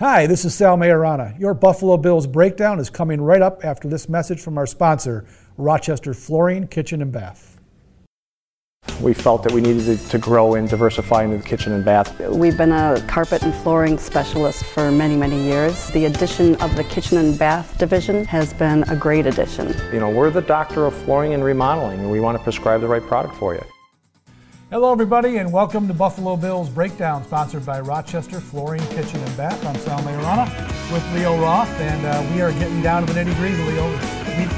Hi, this is Sal Maiorana. Your Buffalo Bills breakdown is coming right up after this message from our sponsor, Rochester Flooring, Kitchen and Bath. We felt that we needed to grow and diversify into the kitchen and bath. We've been a carpet and flooring specialist for many, many years. The addition of the kitchen and bath division has been a great addition. You know, we're the doctor of flooring and remodeling, and we want to prescribe the right product for you. Hello, everybody, and welcome to Buffalo Bills Breakdown, sponsored by Rochester Flooring, Kitchen, and Bath. I'm Sal Maiorana with Leo Roth, and uh, we are getting down to the nitty gritty. Leo, it's week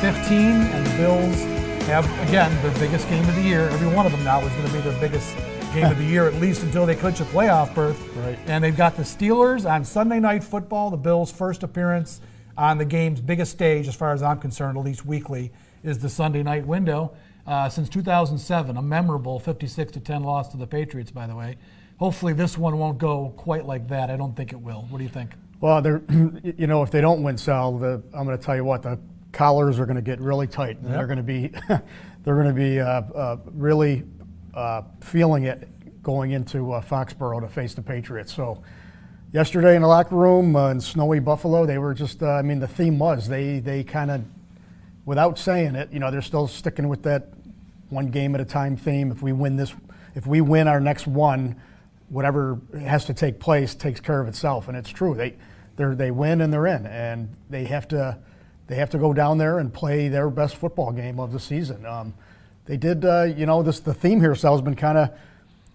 15, and the Bills have, again, their biggest game of the year. Every one of them now is going to be their biggest game of the year, at least until they clinch a playoff berth. Right. And they've got the Steelers on Sunday Night Football, the Bills' first appearance on the game's biggest stage, as far as I'm concerned, at least weekly, is the Sunday night window uh, since 2007, a memorable 56 to 10 loss to the Patriots, by the way. Hopefully, this one won't go quite like that. I don't think it will. What do you think? Well, they're, you know, if they don't win, Sal, the, I'm going to tell you what, the collars are going to get really tight. And They're going to be, they're going to be uh, uh, really uh, feeling it going into uh, Foxborough to face the Patriots. So, yesterday in the locker room uh, in snowy Buffalo, they were just, uh, I mean, the theme was they they kind of, without saying it, you know, they're still sticking with that one game at a time theme. If we win this, if we win our next one, whatever has to take place takes care of itself, and it's true. They they they win and they're in, and they have to they have to go down there and play their best football game of the season. Um, they did, uh, you know, this the theme here, Sal, has been kind of,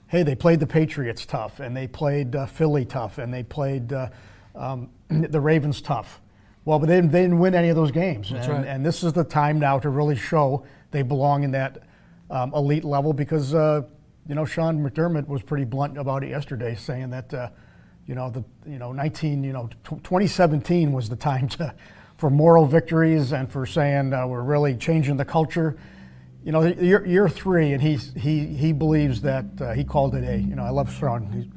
hey, they played the Patriots tough, and they played uh, Philly tough, and they played uh, um, the Ravens tough. Well, but they, they didn't win any of those games, That's and, right. and this is the time now to really show they belong in that um, elite level because uh, you know Sean McDermott was pretty blunt about it yesterday, saying that uh, you know the you know 19 you know tw 2017 was the time to for moral victories and for saying uh, we're really changing the culture. You know, year, year three, and he's, he he believes that uh, he called it a you know I love Sean. He,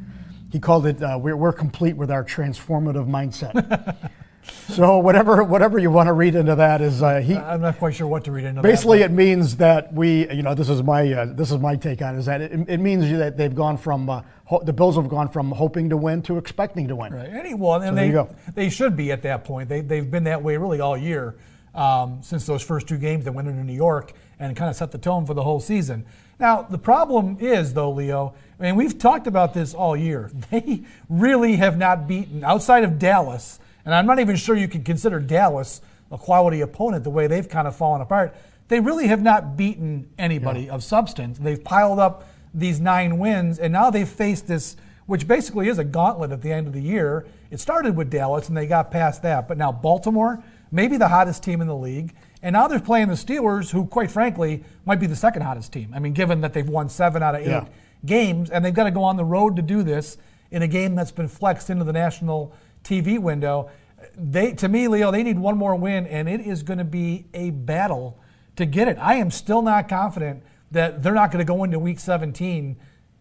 he called it uh, we're, we're complete with our transformative mindset. so whatever whatever you want to read into that is uh, he I'm not quite sure what to read into that. Basically, that. it means that we, you know, this is my uh, this is my take on it, is that it, it means that they've gone from uh, ho- the Bills have gone from hoping to win to expecting to win. Right. Any, well, and So they, go. they should be at that point. They, they've been that way really all year um, since those first two games that went into New York and kind of set the tone for the whole season. Now, the problem is, though, Leo, I mean, we've talked about this all year. They really have not beaten, outside of Dallas, and I'm not even sure you can consider Dallas a quality opponent the way they've kind of fallen apart. They really have not beaten anybody of substance. They've piled up these nine wins, and now they've faced this, which basically is a gauntlet at the end of the year. It started with Dallas, and they got past that. But now Baltimore, maybe the hottest team in the league, and now they're playing the Steelers, who, quite frankly, might be the second hottest team. I mean, given that they've won seven out of eight Yeah. games, and they've got to go on the road to do this in a game that's been flexed into the national TV window. They, to me, Leo, they need one more win, and it is going to be a battle to get it. I am still not confident that they're not going to go into Week 17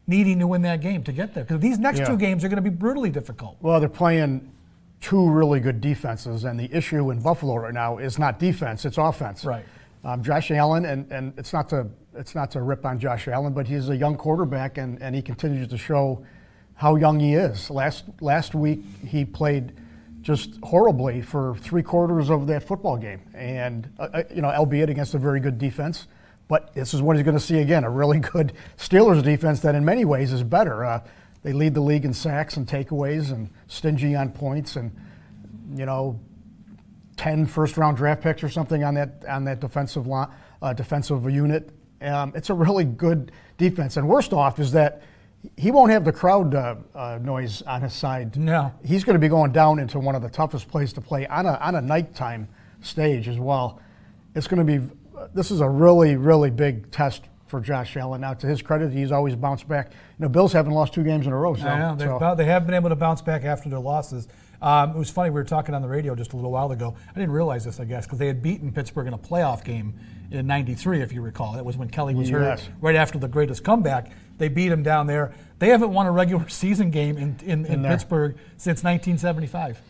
needing to win that game to get there because these next Yeah. two games are going to be brutally difficult. Well, they're playing two really good defenses, and the issue in Buffalo right now is not defense; it's offense. Right. Um, Josh Allen, and, and it's not to it's not to rip on Josh Allen, but he's a young quarterback, and, and he continues to show how young he is. Last last week he played just horribly for three quarters of that football game, and uh, uh, you know, albeit against a very good defense. But this is what he's going to see again: a really good Steelers defense that, in many ways, is better. Uh, they lead the league in sacks and takeaways, and stingy on points, and you know, 10 first round draft picks or something on that on that defensive line, uh, defensive unit. Um, it's a really good defense. And worst off is that he won't have the crowd uh, uh, noise on his side. No. He's going to be going down into one of the toughest places to play on a on a nighttime stage as well. It's going to be. This is a really really big test for Josh Allen. Now, to his credit, he's always bounced back. You know, Bills haven't lost two games in a row. So, I know, so- bou- they have been able to bounce back after their losses. Um, it was funny, we were talking on the radio just a little while ago. I didn't realize this, I guess, because they had beaten Pittsburgh in a playoff game in 93, if you recall. That was when Kelly was hurt right after the greatest comeback. They beat him down there. They haven't won a regular season game in, in, in there. Pittsburgh since 1975.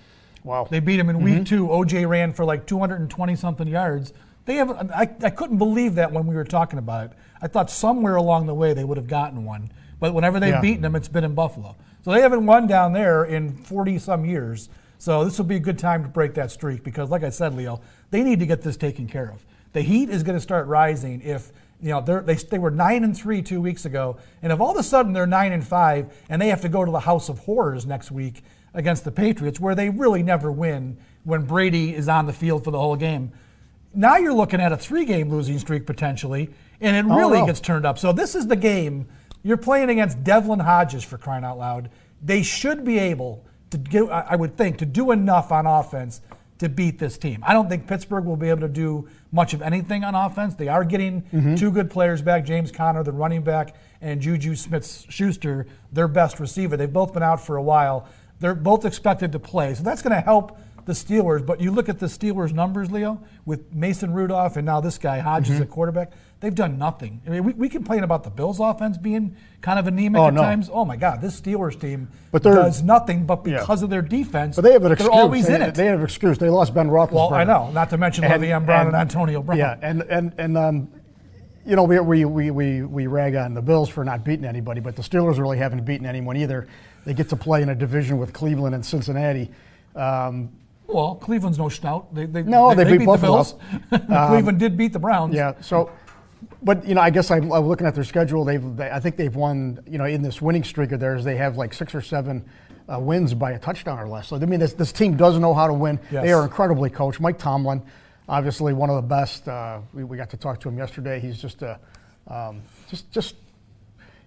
wow. They beat him in week mm-hmm. two. OJ ran for like 220 something yards. They have. I, I couldn't believe that when we were talking about it. I thought somewhere along the way they would have gotten one, but whenever they've Yeah. beaten them, it's been in Buffalo. So they haven't won down there in 40 some years. So this will be a good time to break that streak because, like I said, Leo, they need to get this taken care of. The heat is going to start rising if you know they they were nine and three two weeks ago, and if all of a sudden they're nine and five and they have to go to the House of Horrors next week against the Patriots, where they really never win when Brady is on the field for the whole game. Now you're looking at a three-game losing streak potentially, and it Oh, really no. gets turned up. So this is the game you're playing against Devlin Hodges for crying out loud. They should be able to do, I would think, to do enough on offense to beat this team. I don't think Pittsburgh will be able to do much of anything on offense. They are getting Mm-hmm. two good players back, James Conner, the running back, and Juju Smith-Schuster, their best receiver. They've both been out for a while. They're both expected to play, so that's going to help the Steelers. But you look at the Steelers' numbers, Leo, with Mason Rudolph and now this guy Hodges Mm-hmm. at quarterback. They've done nothing. I mean, we, we complain about the Bills' offense being kind of anemic Oh, at no. times. Oh my God, this Steelers team But does nothing. But Yeah. because of their defense, But they have an excuse. They're always they, in it. They have an excuse. They lost Ben Roethlisberger. well, I know. Not to mention And- Le'Veon Brown and, and- Antonio Brown. Yeah, and and and um, you know we, we we we we rag on the Bills for not beating anybody, but the Steelers really haven't beaten anyone either. They get to play in a division with Cleveland and Cincinnati. Um, Well, Cleveland's no stout. They, they, No, they beat beat the Bills. Cleveland did beat the Browns. yeah, so. But you know, I guess I'm, I'm looking at their schedule. They've, they, I think they've won. You know, in this winning streak of theirs, they have like six or seven uh, wins by a touchdown or less. So I mean, this, this team does know how to win. Yes. They are incredibly coached. Mike Tomlin, obviously one of the best. Uh, we, we got to talk to him yesterday. He's just a, um, just just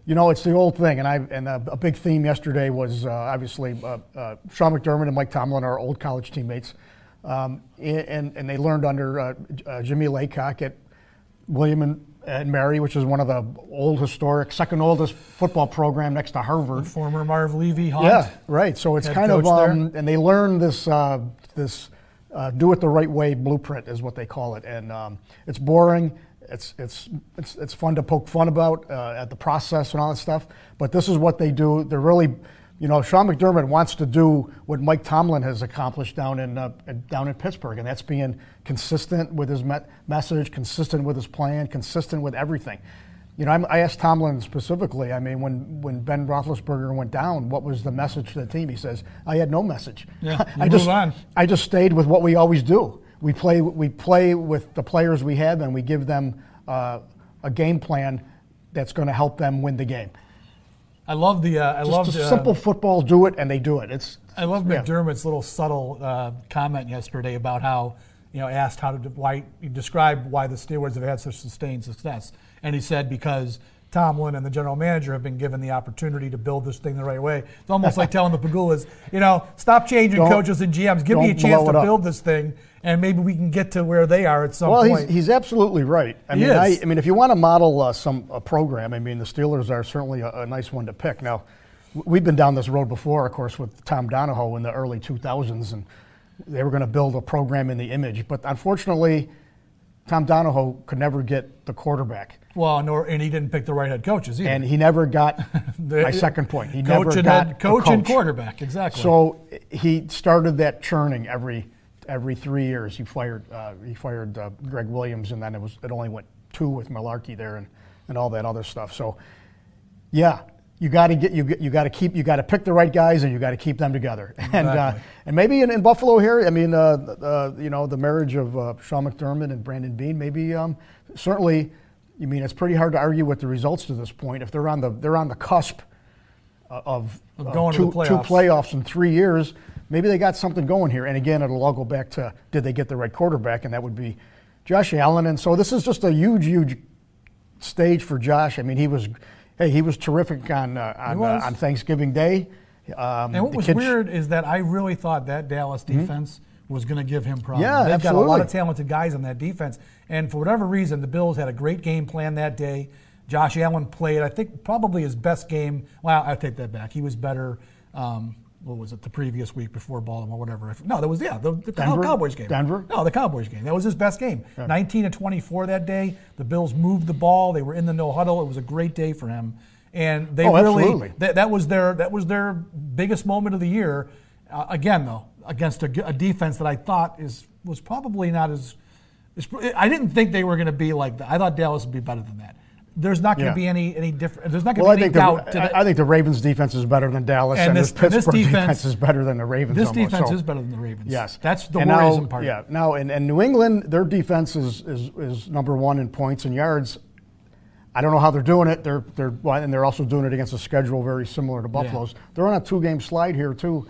you know, it's the old thing, and I and a, a big theme yesterday was uh, obviously uh, uh, Sean McDermott and Mike Tomlin are old college teammates, um, and and they learned under uh, uh, Jimmy Laycock at William and, and Mary, which is one of the old historic, second oldest football program next to Harvard. Former Marv Levy, Hunt. Yeah, right. So it's kind of, um, and they learned this uh, this uh, do it the right way blueprint is what they call it, and um, it's boring. It's it's it's it's fun to poke fun about uh, at the process and all that stuff. But this is what they do. They're really, you know, Sean McDermott wants to do what Mike Tomlin has accomplished down in uh, down in Pittsburgh, and that's being consistent with his me- message, consistent with his plan, consistent with everything. You know, I'm, I asked Tomlin specifically. I mean, when, when Ben Roethlisberger went down, what was the message to the team? He says, "I had no message. Yeah, I just on. I just stayed with what we always do. We play we play with the players we have, and we give them uh, a game plan that's going to help them win the game. I love the. Uh, I Just love the, simple football. Do it, and they do it. It's I love yeah. McDermott's little subtle uh, comment yesterday about how you know asked how to why he described why the Steelers have had such sustained success, and he said because Tomlin and the general manager have been given the opportunity to build this thing the right way. It's almost like telling the Pegulas, you know, stop changing Don't- coaches and GMs. Give me a chance to build this thing, and maybe we can get to where they are at some Well, point. Well, he's, he's absolutely right. I He mean, I. I mean, if you want to model uh, some a program, I mean, the Steelers are certainly a, a nice one to pick. Now, we've been down this road before, of course, with Tom Donahoe in the early 2000s, and they were going to build a program in the image. But unfortunately, Tom Donahoe could never get the quarterback, well, nor and he didn't pick the right head coaches either. and he never got The- my second point. He coach never got head, a coach, and quarterback exactly. So he started that churning every every three years. He fired uh, he fired uh, Gregg Williams, and then it was it only went two with Mularkey there and, and all that other stuff. So yeah, you got to get you you got to keep you got to pick the right guys and you got to keep them together. And uh, and maybe in, in Buffalo here, I mean, uh, uh, you know, the marriage of uh, Sean McDermott and Brandon Beane, maybe um, certainly. I mean, it's pretty hard to argue with the results to this point. If they're on the they're on the cusp uh, of, Of of going to two, playoffs. two playoffs in three years, maybe they got something going here. And again, it'll all go back to did they get the right quarterback, and that would be Josh Allen. And so this is just a huge, huge stage for Josh. I mean, he was, hey, he was terrific on uh, on, was. Uh, on Thanksgiving Day. Um, And what was weird is that I really thought that Dallas defense was going to give him problems. Yeah, They've got a lot of talented guys on that defense. And for whatever reason, the Bills had a great game plan that day. Josh Allen played, I think, probably his best game. Well, I take that back. He was better. Um, what was it? The previous week before Baltimore, whatever. No, that was yeah, the, the Denver? Cowboys game. Denver? No, the Cowboys game. That was his best game. 19 to 24 that day. The Bills moved the ball. They were in the no huddle. It was a great day for him. And they Oh, really that, was their that was their biggest moment of the year. Uh, again, though, against a defense that I thought is was probably not as. I didn't think they were going to be like that. I thought Dallas would be better than that. There's not going to Yeah. be any any different. There's not Well, going to be any the, doubt. to I, the- I think the Ravens defense is better than Dallas, And and, this- this and this Pittsburgh defense- defense, is better than the Ravens. this almost. defense So- is better than the Ravens. Yes, that's the and worrisome now, part. Yeah, now and, and New England, their defense is, is is number one in points and yards. I don't know how they're doing it. They're they're well, and they're also doing it against a schedule very similar to Buffalo's. They're on a two-game slide here too.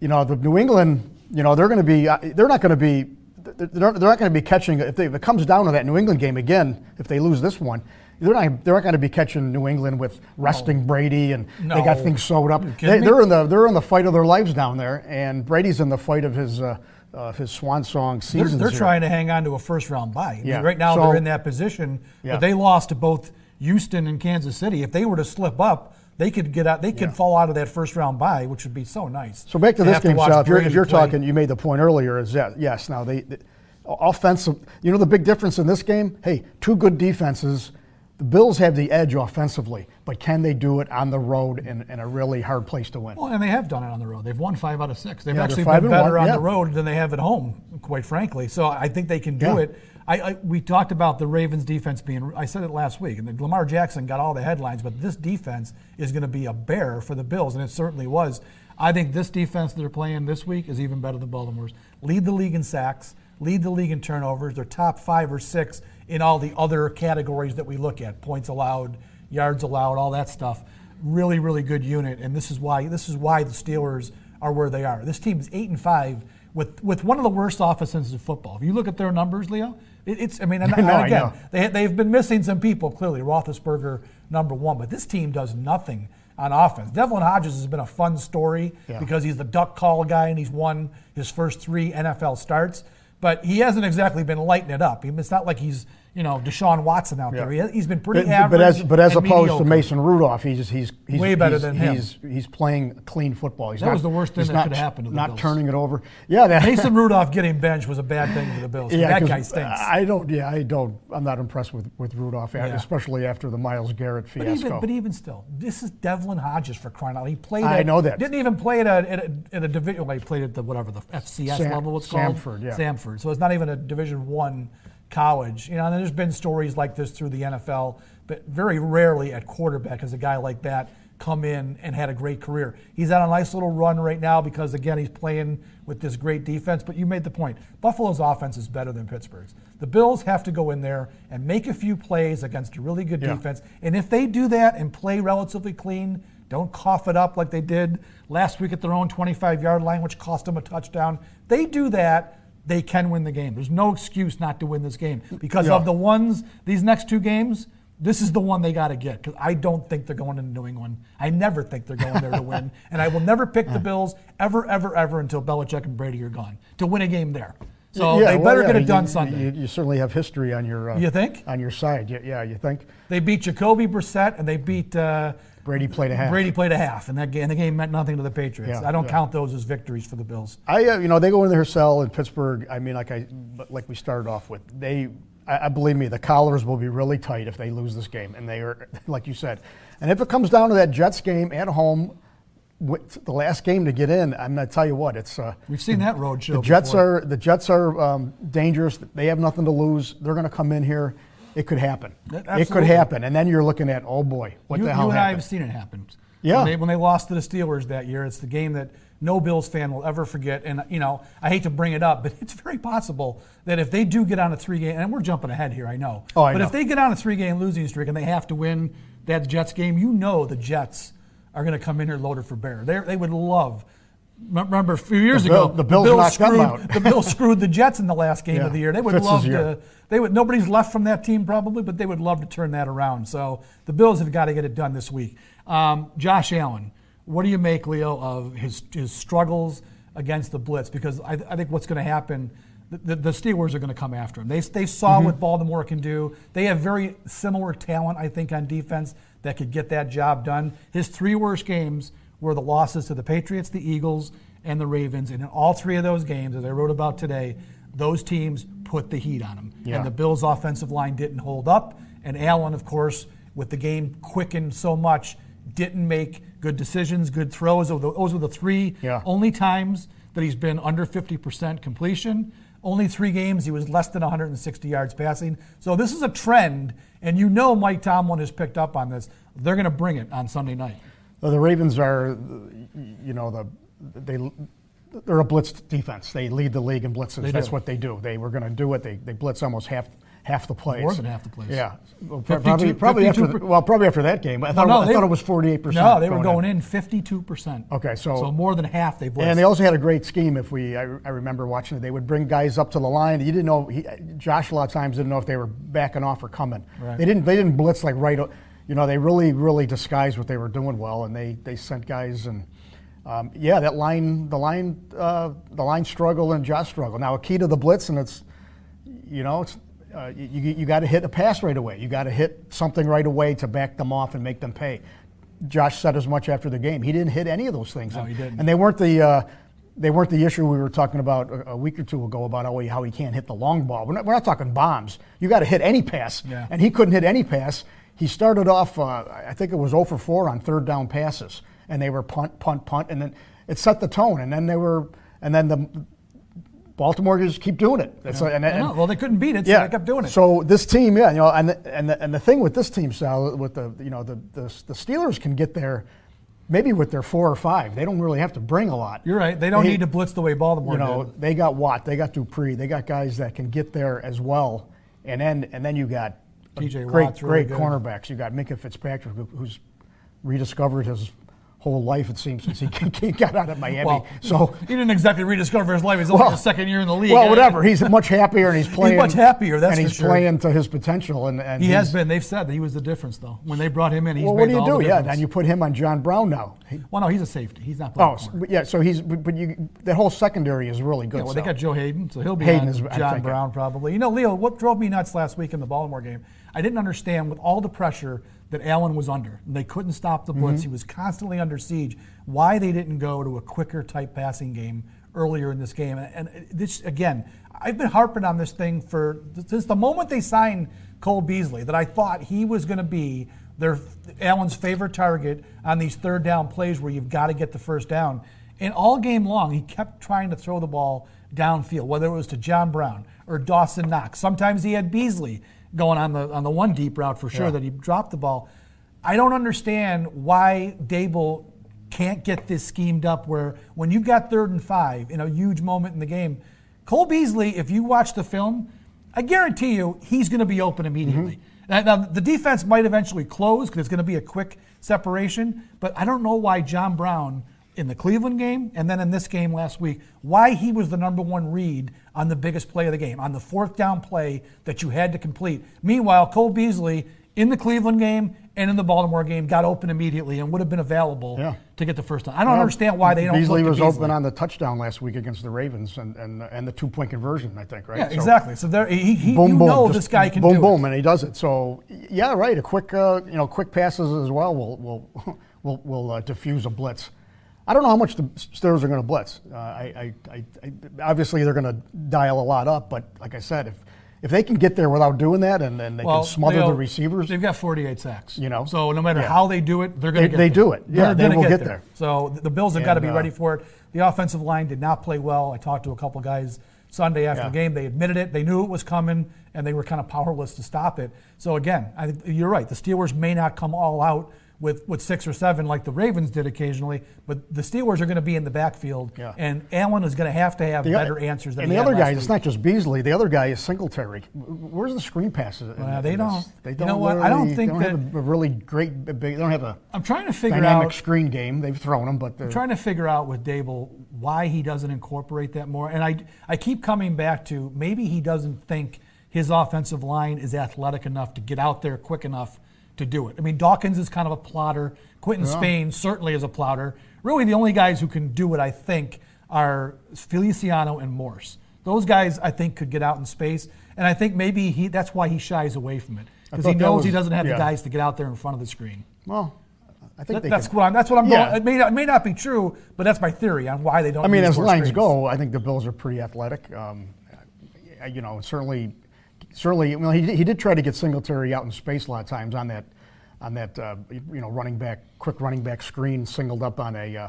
You know, the New England. You know, they're going to be. uh, They're not going to be. They're, they're not going to be catching. If, they, if it comes down to that New England game again, if they lose this one. They're not, they're not going to be catching New England with resting Brady and they got things sewed up. They, they're in the they're in the fight of their lives down there, and Brady's in the fight of his uh, uh, his swan song They're, season. they're trying to hang on to a first round bye. I mean, right now So- they're in that position, Yeah. but they lost to both Houston and Kansas City. If they were to slip up, they could get out. They could Yeah. fall out of that first round bye, which would be so nice. So back to They this game, Sal. If you're, if you're talking, you made the point earlier. Is that yes? Now they, they offensive. You know the big difference in this game. Hey, two good defenses. The Bills have the edge offensively, but can they do it on the road in, in a really hard place to win? Well, and they have done it on the road. They've won five out of six. They've Yeah, actually been better one, on yeah. the road than they have at home, quite frankly. So I think they can do Yeah. it. I, I we talked about the Ravens defense being. I said it last week, and Lamar Jackson got all the headlines, but this defense is going to be a bear for the Bills, and it certainly was. I think this defense that they're playing this week is even better than Baltimore's. Lead the league in sacks, lead the league in turnovers. They're top five or six in all the other categories that we look at: points allowed, yards allowed, all that stuff. Really, really good unit, and this is why this is why the Steelers are where they are. This team is eight and five with with one of the worst offenses in football. If you look at their numbers, Leo, it, it's I mean, and, know, again, they they've been missing some people. Clearly, Roethlisberger number one, but this team does nothing on offense. Devlin Hodges has been a fun story Yeah. because he's the duck call guy and he's won his first three NFL starts. But he hasn't exactly been lighting it up. It's not like he's you know Deshaun Watson out there. Yeah. He, he's been pretty But, average. but as but as opposed mediocre. to Mason Rudolph, he's he's, he's Way better he's, than him. He's he's playing clean football. He's That not, was the worst thing that not, could happen to the Not Bills. turning it over. Yeah, that, Mason Rudolph getting benched was a bad thing for the Bills. Yeah, that guy stinks. I don't. Yeah, I don't. I'm not impressed with with Rudolph, Yeah. especially after the Myles Garrett But fiasco. even, but even still, this is Devlin Hodges for crying out. He played. I at, know that. Didn't even play at a, at a, at a division. Well, he played at the whatever the FCS Sam- level. It's called Samford, yeah. Samford. So it's not even a Division One college. You know, and there's been stories like this through the NFL, but very rarely at quarterback has a guy like that come in and had a great career. He's on a nice little run right now because again he's playing with this great defense. But you made the point. Buffalo's offense is better than Pittsburgh's. The Bills have to go in there and make a few plays against a really good Yeah. defense. And if they do that and play relatively clean, don't cough it up like they did last week at their own 25 yard line, which cost them a touchdown. They do that, they can win the game. There's no excuse not to win this game because Yeah. of the ones, these next two games. This is the one they got to get because I don't think they're going to New England. I never think they're going there to win. And I will never pick the Bills ever, ever, ever until Belichick and Brady are gone to win a game there. So Yeah, they well, better yeah, get it you- done you- Sunday. You, you certainly have history on your. Uh, You think? on your side? Yeah, yeah. You think They beat Jacoby Brissett and they beat uh, Brady played a half? Brady played a half, and that game, and the game meant nothing to the Patriots. Yeah, I don't yeah. count those as victories for the Bills. I, uh, you know, they go into their cell in Pittsburgh. I mean, like I, like we started off with, they, I, I believe me, the collars will be really tight if they lose this game, and they are, like you said, and if it comes down to that Jets game at home, with the last game to get in, I'm going to tell you what, it's. Uh, We've seen that road show. the Jets before. are the Jets are um, dangerous. They have nothing to lose. They're going to come in here. It could happen. Yeah, It could happen, and then you're looking at, oh boy, what you, the you hell and I have seen it happen. Yeah. When they, when they lost to the Steelers that year, it's the game that no Bills fan will ever forget. And you know, I hate to bring it up, but it's very possible that if they do get on a three-game, and we're jumping ahead here, I know. Oh, I but know. if they get on a three-game losing streak and they have to win that Jets game, you know the Jets are going to come in here loaded for bear. They they would love. Remember a few years The Bill- ago, the Bills knocked them screwed out. the Bills screwed the Jets in the last game Yeah, of the year. They would Fitz's love year. to. They would. Nobody's left from that team probably, but they would love to turn that around. So the Bills have got to get it done this week. Um, Josh Allen, what do you make, Leo, of his his struggles against the blitz? Because I, I think what's going to happen. The, the, the Steelers are going to come after him. They, they saw Mm-hmm. what Baltimore can do. They have very similar talent, I think, on defense that could get that job done. His three worst games were the losses to the Patriots, the Eagles, and the Ravens. And in all three of those games, as I wrote about today, those teams put the heat on him. Yeah. And the Bills' offensive line didn't hold up. And Allen, of course, with the game quickened so much, didn't make good decisions, good throws. Those were the- Those were the three Yeah. only times that he's been under 50% completion. Only three games, he was less than 160 yards passing. So this is a trend, and you know Mike Tomlin has picked up on this. They're going to bring it on Sunday night. The Ravens are, you know, the they they're a blitz defense. They lead the league in blitzes. They That's do. what they do. They were going to do it. They they blitz almost half half the plays. More than half the plays. Yeah. Well, 52 probably probably after the, well probably after that game. I thought, oh, no, I they thought it was 48 percent. No, they were going in 52%. Okay, so- so more than half they blitzed. And they also had a great scheme. If we, I, I remember watching it, they would bring guys up to the line. You didn't know. He, Josh a lot of times didn't know if they were backing off or coming. Right. They didn't. They didn't blitz like right. You know, they really, really disguised what they were doing well, and they they sent guys and. Um, yeah, that line, the line, uh, the line struggle and Josh struggle. Now, a key to the blitz, and it's, you know, it's uh, you, you, you got to hit a pass right away. You got to hit something right away to back them off and make them pay. Josh said as much after the game. He didn't hit any of those things. No, and, he didn't. and they weren't the uh, they weren't the issue we were talking about a, a week or two ago about how he, how he can't hit the long ball. We're not, we're not talking bombs. You got to hit any pass, Yeah. and he couldn't hit any pass. He started off, uh, I think it was 0 for 4 on third down passes, and they were punt, punt, punt, and then it set the tone. And then they were, and then the Baltimore just keep doing it. And, I and- know. Well, they couldn't beat it, so they kept doing it. so this team, yeah, you know, and the, and the, and the thing with this team, Sal, with the you know the, the the Steelers can get there, maybe with their four or five. They don't really have to bring a lot. You're right. They don't need to blitz the way Baltimore You know, did. they got Watt, they got Dupree, they got guys that can get there as well, and then and then you got TJ great Watt's really great good. cornerbacks. You got Minkah Fitzpatrick, who, who's rediscovered his whole life it seems since he got out of Miami. Well, so he didn't exactly rediscover his life. He's only Well- his second year in the league. well, whatever. He's much happier and he's playing. He's much happier, that's and he's sure. playing to his potential. And, and He has been. They've said that he was the difference, though. When they brought him in, he's Well, what do you do? Yeah, and you put him on John Brown now. He- well, no, he's a safety. He's not oh, playing oh, so- yeah. So he's but you that whole secondary is really good. Yeah, well, they got Joe Haden, so he'll be Haden on is- John. Brown probably. You know, Leo, what drove me nuts last week in the Baltimore game? I didn't understand with all the pressure that Allen was under. and They couldn't stop the blitz. Mm-hmm. He was constantly under siege. Why they didn't go to a quicker type passing game earlier in this game? And and this again, I've been harping on this thing for since the moment they signed Cole Beasley that I thought he was going to be their Allen's favorite target on these third down plays where you've got to get the first down. And all game long, he kept trying to throw the ball downfield, whether it was to John Brown or Dawson Knox. Sometimes he had Beasley going on the on the one deep route for sure Yeah. that he dropped the ball. I don't understand why Daboll can't get this schemed up where when you've got third and five in a huge moment in the game, Cole Beasley, if you watch the film, I guarantee you he's going to be open immediately. Mm-hmm. Now, now, the defense might eventually close because it's going to be a quick separation, but I don't know why John Brown in the Cleveland game and then in this game last week, why he was the number one read on the biggest play of the game, on the fourth down play that you had to complete. Meanwhile, Cole Beasley in the Cleveland game and in the Baltimore game got open immediately and would have been available Yeah. to get the first down. I don't understand why they don't Beasley was Beasley. open on the touchdown last week against the Ravens and and, and the two point conversion. I think right. Yeah, So- exactly. So there, he, he boom, you boom. know this guy can boom, do boom, it. and he does it. So yeah, right. A quick, uh, you know, quick passes as well will will will will uh, diffuse a blitz. I don't know how much the Steelers are going to blitz. Uh, I, I, I, I, obviously they're going to dial a lot up, but like I said, if if they can get there without doing that, and then they Well, can smother the receivers, They've got 48 sacks. You know? So no matter Yeah. how they do it, they're going They- to get they there. do it. They're Yeah, they gonna will get, get there. there. So the the Bills have got to be uh, ready for it. The offensive line did not play well. I talked to a couple guys Sunday after Yeah. the game. They admitted it. They knew it was coming, and they were kind of powerless to stop it. So again, I, you're right. The Steelers may not come all out with, with six or seven like the Ravens did occasionally, but the Steelers are going to be in the backfield, Yeah. and Allen is going to have to have The better answers than and he the other guy. It's not just Beasley. The other guy is Singletary. Where's the screen passes? Well, they don't- this? They don't. You know what? I don't think they don't that- have a, really great. Big, they don't have a I'm trying to figure dynamic out. screen game. They've thrown them, but they're- trying to figure out with Daboll why he doesn't incorporate that more. And I, I keep coming back to maybe he doesn't think his offensive line is athletic enough to get out there quick enough to do it. I mean, Dawkins is kind of a plotter. Quinton Spain certainly is a plotter. Really, the only guys who can do it, I think, are Feliciano and Morse. Those guys, I think, could get out in space. And I think maybe he that's why he shies away from it. Because he knows he doesn't have yeah. the guys to get out there in front of the screen. well, I think That- that's could- what I'm. That's what I'm Yeah. going. It may not, it may not be true, but that's my theory on why they don't. I mean, as lines screens. go, I think the Bills are pretty athletic. Um, you know, certainly, certainly. Well, he, he did try to get Singletary out in space a lot of times on that, on that, uh, you know, running back, quick running back screen, singled up on a, uh,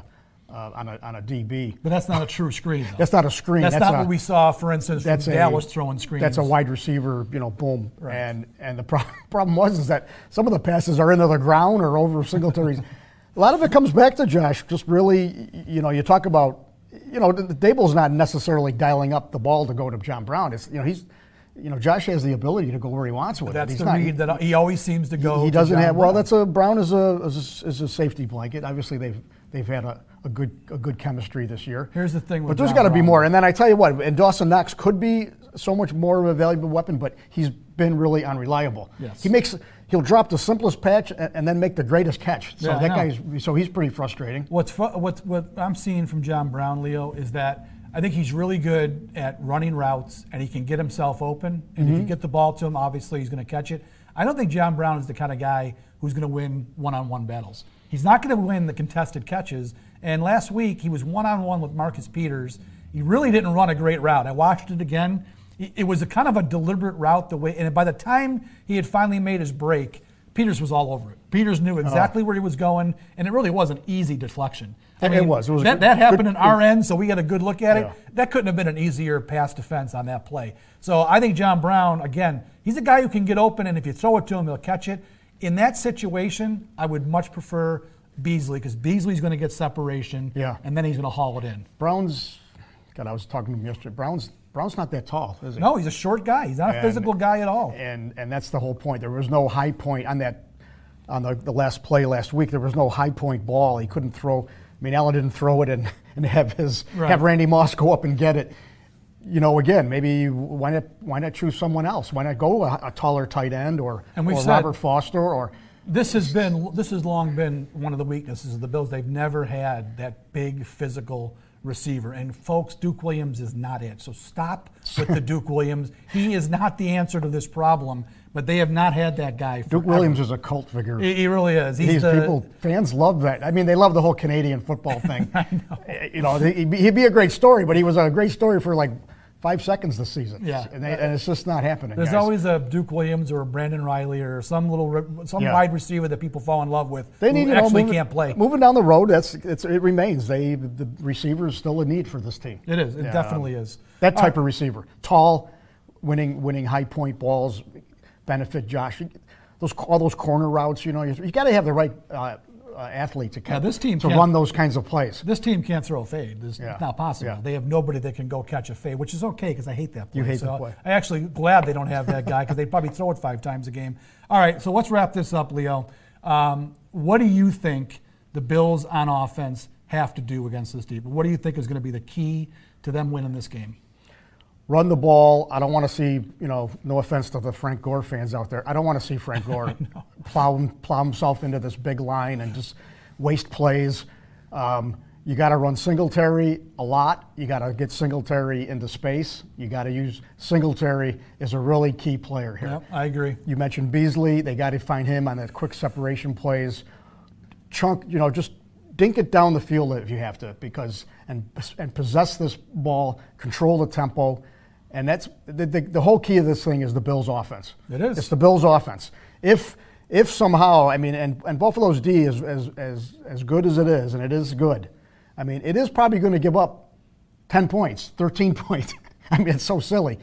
uh, on, a, on a DB. But that's not a true screen. Though. That's not a screen. That's, That's not a- what we saw, for instance, That's a Dallas throwing screens. That's a wide receiver, you know, boom. Right. And and the pro- problem was is that some of the passes are into the ground or over Singletary's. a lot of it comes back to Josh. Just really, you know, you talk about, you know, Daboll's not necessarily dialing up the ball to go to John Brown. It's you know he's, you know, Josh has the ability to go where he wants with That's it. He's the not- read that he always seems to go. he to doesn't have. Well, that's a Brown is a is a, is a safety blanket. Obviously, they've they've had a, a good a good chemistry this year. Here's the thing with but there's got to be more. And then I tell you what, and Dawson Knox could be so much more of a valuable weapon, but he's been really unreliable. Yes. He makes he'll drop the simplest patch and, and then make the greatest catch. So Yeah, that guy's so he's pretty frustrating. What's what what I'm seeing from John Brown, Leo, is that I think he's really good at running routes and he can get himself open. And Mm-hmm. if you get the ball to him, obviously he's going to catch it. I don't think John Brown is the kind of guy who's going to win one-on-one battles. He's not going to win the contested catches. And last week he was one-on-one with Marcus Peters. He really didn't run a great route. I watched it again. It it was a kind of a deliberate route the way, and by the time he had finally made his break, Peters was all over it. Peters knew oh. exactly where he was going, and it really was an easy deflection. I It was. It was that, good- that happened in our end, so we got a good look at it. Yeah. That couldn't have been an easier pass defense on that play. So I think John Brown, again, he's a guy who can get open, and if you throw it to him, he'll catch it. In that situation, I would much prefer Beasley because Beasley's going to get separation, Yeah. and then he's going to haul it in. Brown's. God, I was talking to him yesterday. Brown's Brown's not that tall, is he? No, he's a short guy. He's not a physical guy at all. And and that's the whole point. There was no high point on that on the, the last play last week. There was no high point ball. He couldn't throw. I mean, Allen didn't throw it and, and have his Right. have Randy Moss go up and get it. You know, again, maybe why not why not choose someone else? Why not go a, a taller tight end or, And we've or said- Robert Foster or This has been this has long been one of the weaknesses of the Bills. They've never had that big physical receiver. And folks, Duke Williams is not it. So stop with the Duke Williams. He is not the answer to this problem. But they have not had that guy. Duke. Williams is a cult figure. He, he really is. He's These the, people, fans love that. I mean, they love the whole Canadian football thing. I know. Eh, you know, he'd be a great story, but he was a great story for like five seconds this season. Yeah. and, they, and it's just not happening. There's guys. always a Duke Williams or a Brandon Reilly or some little some Yeah. wide receiver that people fall in love with They need actually moving, can't play. Moving down the road, that's it's, it remains. They the receiver is still a need for this team. It is. It Yeah. definitely is. That type right. of receiver, tall, winning winning high point balls, benefit Josh. Those all those corner routes, you know, you, you got to have the right uh, uh, athlete to catch, this team to run those kinds of plays. This team can't throw a fade. It's Yeah. not possible. Yeah. They have nobody that can go catch a fade, which is okay because I hate that play. You hate so the play. I actually glad they don't have that guy because they probably throw it five times a game. All right, so let's wrap this up, Leo. Um, what do you think the Bills on offense have to do against this team? What do you think is going to be the key to them winning this game? run the ball. I don't want to see, you know, no offense to the Frank Gore fans out there. I don't want to see Frank Gore plow, plow himself into this big line and just waste plays. Um, you got to run Singletary a lot. You got to get Singletary into space. You got to use Singletary as a really key player here. Yep, I agree. You mentioned Beasley. They got to find him on that quick separation plays. Chunk, you know, just dink it down the field if you have to, because and and possess this ball, control the tempo, and that's the, the, the whole key of this thing is the Bills' offense. It is. It's the Bills' offense. If if somehow, I mean, and, and Buffalo's D is as, as as good as it is, and it is good. I mean, it is probably going to give up 10 points, 13 points. I mean, it's so silly.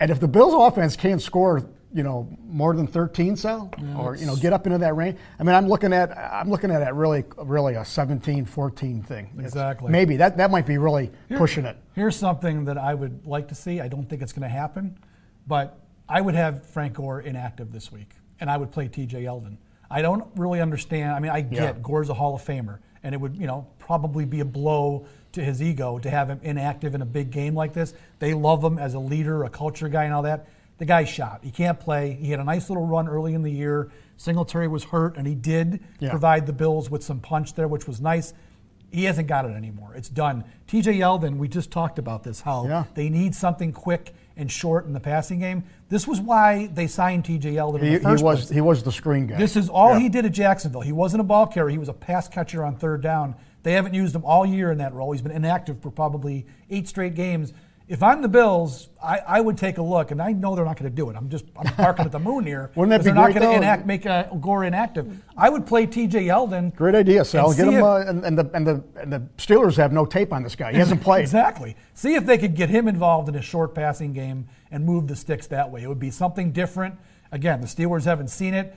And if the Bills offense can't score, you know, more than 13, Sal, or, you know, get up into that range, I mean, I'm looking at, I'm looking at it really, really a 17, 14 thing. It's- Exactly. maybe that, that might be really pushing it. Here's something that I would like to see. I don't think it's going to happen, but I would have Frank Gore inactive this week, and I would play T.J. Yeldon. I don't really understand. I mean, I get Yeah. Gore's a Hall of Famer, and it would, you know, probably be a blow to his ego to have him inactive in a big game like this. They love him as a leader, a culture guy, and all that. The guy's shot. He can't play. He had a nice little run early in the year. Singletary was hurt, and he did Yeah. provide the Bills with some punch there, which was nice. He hasn't got it anymore. It's done. TJ Yeldon, we just talked about this, how Yeah. they need something quick and short in the passing game. This was why they signed TJ Yeldon in He, the he first was, place. he was the screen guy. This is all Yeah. he did at Jacksonville. He wasn't a ball carrier. He was a pass catcher on third down. They haven't used him all year in that role. He's been inactive for probably eight straight games. If I'm the Bills, I, I would take a look, and I know they're not going to do it. I'm just I'm barking at the moon here. Wouldn't that be they're not going to enact make uh, Gore inactive. I would play T.J. Yeldon. Great idea, Sal. Get him, if- uh, and, and the and the and the Steelers have no tape on this guy. He hasn't played. Exactly. See if they could get him involved in a short passing game and move the sticks that way. It would be something different. Again, the Steelers haven't seen it.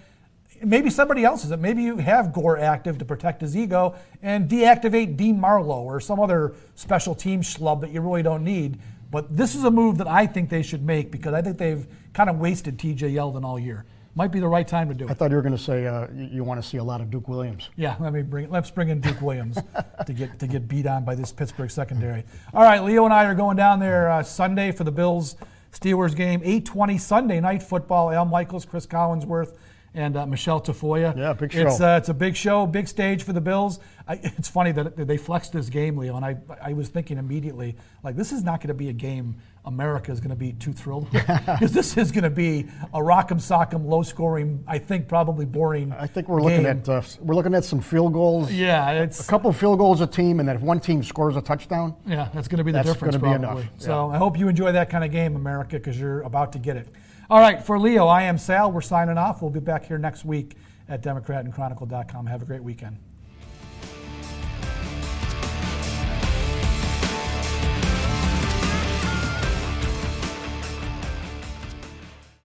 Maybe somebody else is it. Maybe you have Gore active to protect his ego and deactivate D. Marlowe or some other special team schlub that you really don't need. But this is a move that I think they should make because I think they've kind of wasted TJ Yeldon all year. Might be the right time to do it. I thought you were going to say uh, you, you want to see a lot of Duke Williams. Yeah, let me bring let's bring in Duke Williams to get to get beat on by this Pittsburgh secondary. All right, Leo and I are going down there uh, Sunday for the Bills Steelers game, 8:20 Sunday night football. Al Michaels, Cris Collinsworth, and uh, Michelle Tafoya. Yeah, big It's show. uh, it's a big show, big stage for the Bills. I, it's funny that they flexed this game, Leo, and I I was thinking immediately like this is not going to be a game America is going to be too thrilled with because this is going to be a rock'em sock'em, low scoring. I think probably boring. I think we're looking game. at uh, we're looking at some field goals. Yeah, it's A couple field goals a team, and then if one team scores a touchdown, Yeah, that's going to be the That's difference. gonna be probably. enough, So I hope you enjoy that kind of game, America, because you're about to get it. All right, for Leo, I am Sal. We're signing off. We'll be back here next week at DemocratandChronicle.com. Have a great weekend.